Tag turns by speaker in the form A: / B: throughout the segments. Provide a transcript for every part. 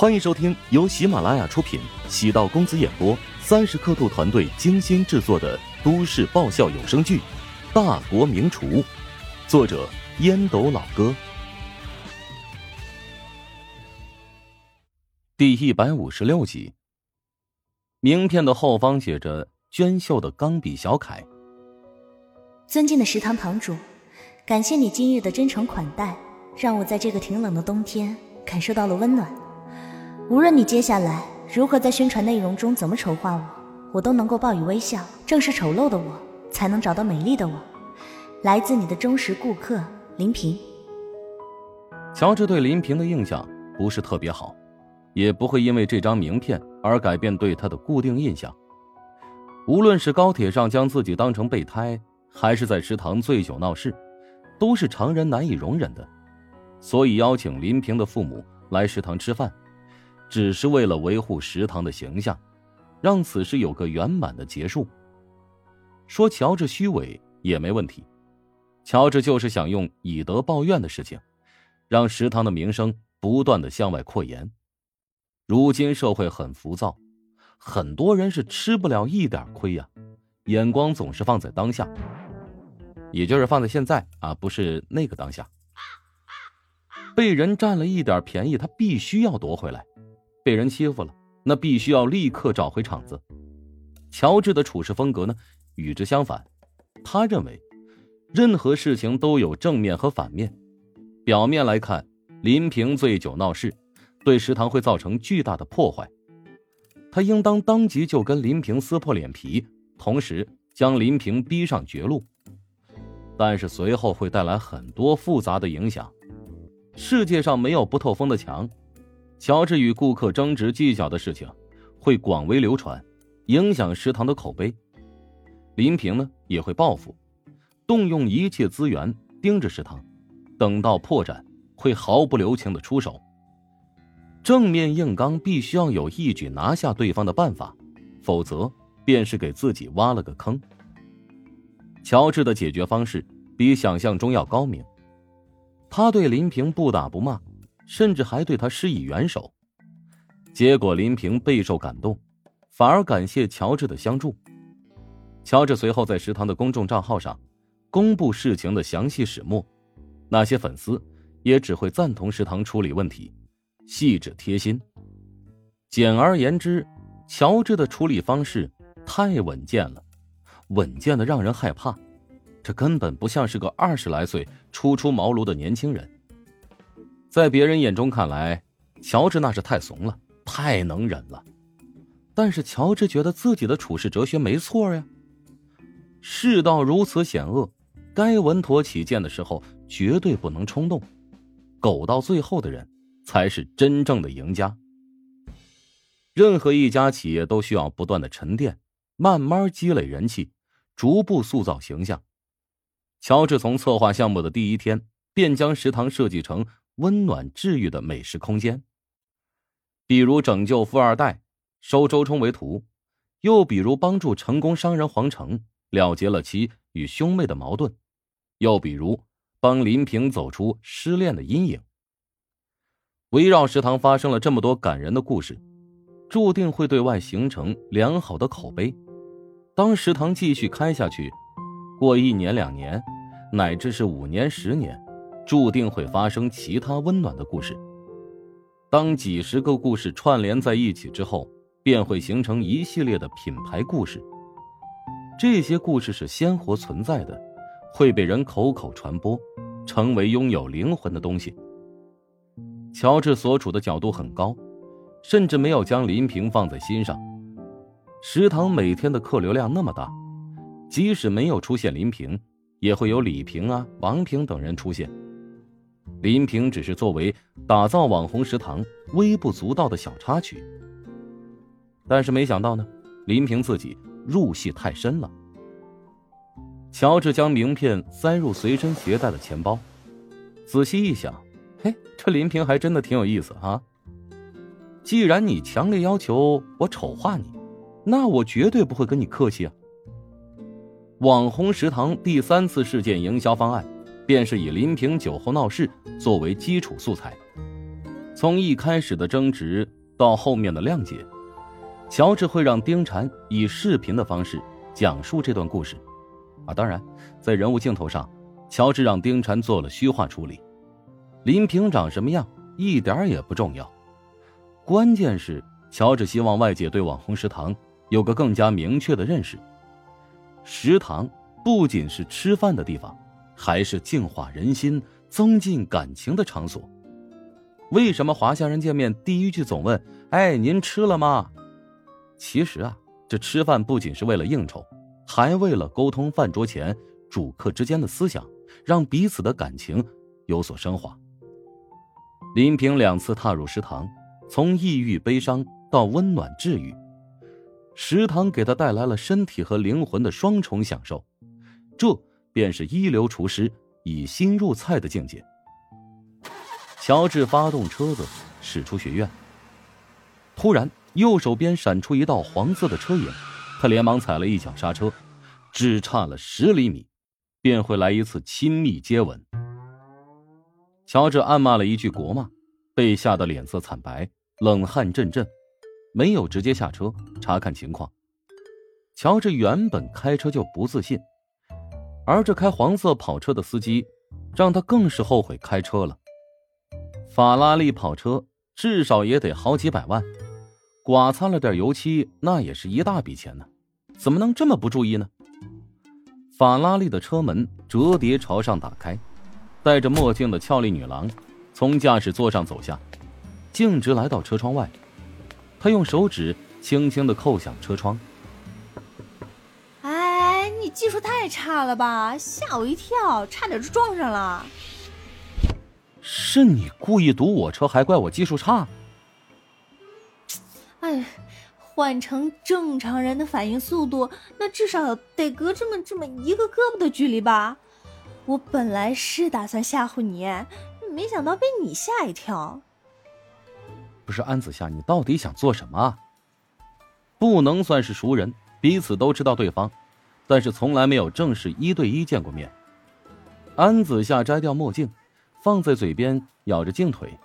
A: 欢迎收听由喜马拉雅出品、喜道公子演播、三十刻度团队精心制作的都市爆笑有声剧《大国名厨》，作者烟斗老哥，第一百五十六集。名片的后方写着娟秀的钢笔小楷：“
B: 尊敬的食堂堂主，感谢你今日的真诚款待，让我在这个挺冷的冬天感受到了温暖。”无论你接下来如何在宣传内容中怎么丑化我，我都能够报以微笑。正是丑陋的我，才能找到美丽的我。来自你的忠实顾客林平。
A: 乔治对林平的印象不是特别好，也不会因为这张名片而改变对他的固定印象。无论是高铁上将自己当成备胎，还是在食堂醉酒闹事，都是常人难以容忍的。所以邀请林平的父母来食堂吃饭。只是为了维护食堂的形象，让此事有个圆满的结束。说乔治虚伪也没问题，乔治就是想用以德报怨的事情，让食堂的名声不断的向外扩延。如今社会很浮躁，很多人是吃不了一点亏呀，眼光总是放在当下，也就是放在现在啊，不是那个当下。被人占了一点便宜，他必须要夺回来。被人欺负了，那必须要立刻找回场子。乔治的处事风格呢，与之相反。他认为，任何事情都有正面和反面。表面来看，林平醉酒闹事，对食堂会造成巨大的破坏。他应当当即就跟林平撕破脸皮，同时将林平逼上绝路。但是随后会带来很多复杂的影响。世界上没有不透风的墙。乔治与顾客争执计较的事情，会广为流传，影响食堂的口碑。林平呢也会报复，动用一切资源盯着食堂，等到破绽，会毫不留情的出手。正面硬刚必须要有一举拿下对方的办法，否则便是给自己挖了个坑。乔治的解决方式比想象中要高明，他对林平不打不骂。甚至还对他施以援手，结果林平备受感动，反而感谢乔治的相助。乔治随后在食堂的公众账号上公布事情的详细始末，那些粉丝也只会赞同食堂处理问题，细致贴心。简而言之，乔治的处理方式太稳健了，稳健的让人害怕，这根本不像是个二十来岁初出茅庐的年轻人。在别人眼中看来，乔治那是太怂了，太能忍了。但是乔治觉得自己的处事哲学没错呀。世道如此险恶，该稳妥起见的时候绝对不能冲动。苟到最后的人，才是真正的赢家。任何一家企业都需要不断的沉淀，慢慢积累人气，逐步塑造形象。乔治从策划项目的第一天便将食堂设计成。温暖治愈的美食空间，比如拯救富二代，收周冲为徒；又比如帮助成功商人黄成了结了其与兄妹的矛盾；又比如帮林平走出失恋的阴影。围绕食堂发生了这么多感人的故事，注定会对外形成良好的口碑。当食堂继续开下去，过一年两年，乃至是五年十年。注定会发生其他温暖的故事。当几十个故事串联在一起之后，便会形成一系列的品牌故事。这些故事是鲜活存在的，会被人口口传播，成为拥有灵魂的东西。乔治所处的角度很高，甚至没有将林平放在心上。食堂每天的客流量那么大，即使没有出现林平，也会有李平啊、王平等人出现。林平只是作为打造网红食堂微不足道的小插曲，但是没想到呢，林平自己入戏太深了。乔治将名片塞入随身携带的钱包，仔细一想，嘿，这林平还真的挺有意思啊。既然你强烈要求我丑化你，那我绝对不会跟你客气啊。网红食堂第三次事件营销方案。便是以林平酒后闹事作为基础素材，从一开始的争执到后面的谅解，乔治会让丁禅以视频的方式讲述这段故事。啊，当然，在人物镜头上，乔治让丁禅做了虚化处理。林平长什么样一点也不重要，关键是乔治希望外界对网红食堂有个更加明确的认识。食堂不仅是吃饭的地方，还是净化人心、增进感情的场所。为什么华夏人见面第一句总问：“哎，您吃了吗？”其实啊，这吃饭不仅是为了应酬，还为了沟通饭桌前主客之间的思想，让彼此的感情有所升华。林平两次踏入食堂，从抑郁悲伤到温暖治愈，食堂给他带来了身体和灵魂的双重享受，这便是一流厨师以心入菜的境界。乔治发动车子驶出学院，突然右手边闪出一道黄色的车影，他连忙踩了一脚刹车，只差了十厘米，便会来一次亲密接吻。乔治暗骂了一句国骂，被吓得脸色惨白，冷汗阵阵，没有直接下车查看情况。乔治原本开车就不自信，而这开黄色跑车的司机，让他更是后悔开车了。法拉利跑车至少也得好几百万，刮擦了点油漆，那也是一大笔钱呢，怎么能这么不注意呢？法拉利的车门折叠朝上打开。戴着墨镜的俏丽女郎从驾驶座上走下，径直来到车窗外。她用手指轻轻的扣响车窗。
C: 差了吧！吓我一跳，差点就撞上了。
A: 是你故意堵我车，还怪我技术差？
C: 哎，换成正常人的反应速度，那至少得隔这么这么一个胳膊的距离吧。我本来是打算吓唬你，没想到被你吓一跳。
A: 不是安子夏，你到底想做什么？不能算是熟人，彼此都知道对方，但是从来没有正式一对一见过面。安子夏摘掉墨镜，放在嘴边咬着镜腿。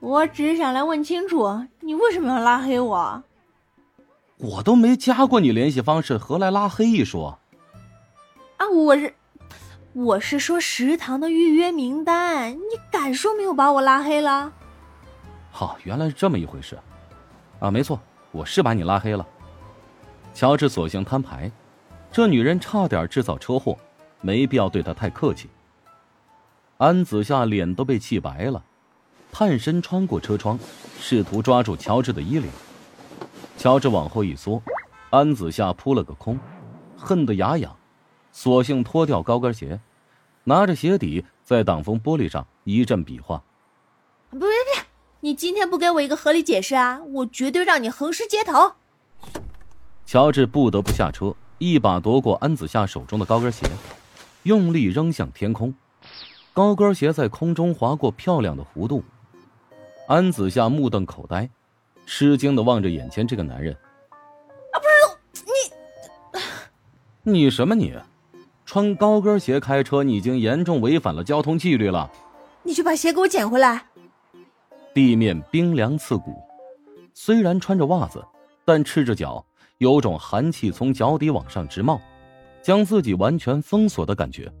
C: 我只是想来问清楚，你为什么要拉黑我？
A: 我都没加过你联系方式，何来拉黑一说？
C: 啊，我是。我是说食堂的预约名单，你敢说没有把我拉黑了？
A: 好，原来是这么一回事，啊，没错，我是把你拉黑了。乔治索性摊牌，这女人差点制造车祸，没必要对她太客气。安子夏脸都被气白了，探身穿过车窗，试图抓住乔治的衣领。乔治往后一缩，安子夏扑了个空，恨得牙痒。索性脱掉高跟鞋，拿着鞋底在挡风玻璃上一阵比划。
C: 不别别！你今天不给我一个合理解释啊，我绝对让你横尸街头！
A: 乔治不得不下车，一把夺过安子夏手中的高跟鞋，用力扔向天空。高跟鞋在空中划过漂亮的弧度。安子夏目瞪口呆，吃惊的望着眼前这个男人。
C: 啊，不是
A: 你，你什么你？穿高跟鞋开车，你已经严重违反了交通纪律了。
C: 你去把鞋给我捡回来。
A: 地面冰凉刺骨，虽然穿着袜子，但赤着脚，有种寒气从脚底往上直冒，将自己完全封锁的感觉。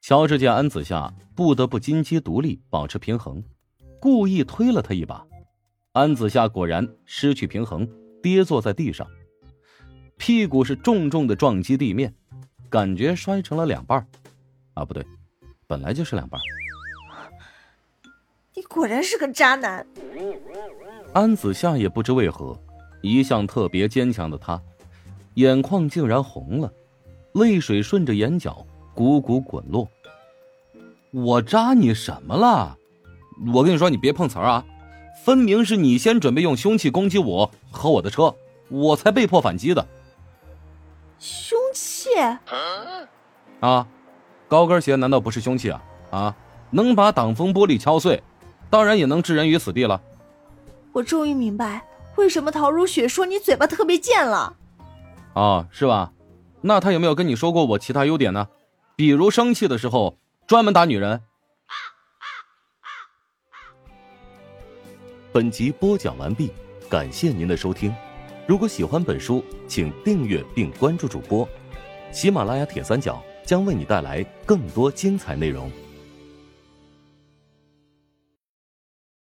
A: 乔治见安子夏不得不金鸡独立，保持平衡，故意推了他一把。安子夏果然失去平衡，跌坐在地上，屁股是重重的撞击地面。感觉摔成了两半啊，不对，本来就是两半
C: 你果然是个渣男。
A: 安子夏也不知为何，一向特别坚强的他，眼眶竟然红了，泪水顺着眼角汩汩滚落。我扎你什么了？我跟你说，你别碰瓷儿啊！分明是你先准备用凶器攻击我和我的车，我才被迫反击的。
C: 凶器
A: 啊，高跟鞋难道不是凶器啊？啊，能把挡风玻璃敲碎，当然也能置人于死地了。
C: 我终于明白为什么陶如雪说你嘴巴特别贱了。
A: 哦，是吧？那他有没有跟你说过我其他优点呢？比如生气的时候专门打女人。本集播讲完毕，感谢您的收听。如果喜欢本书，请订阅并关注主播。喜马拉雅铁三角将为你带来更多精彩内容。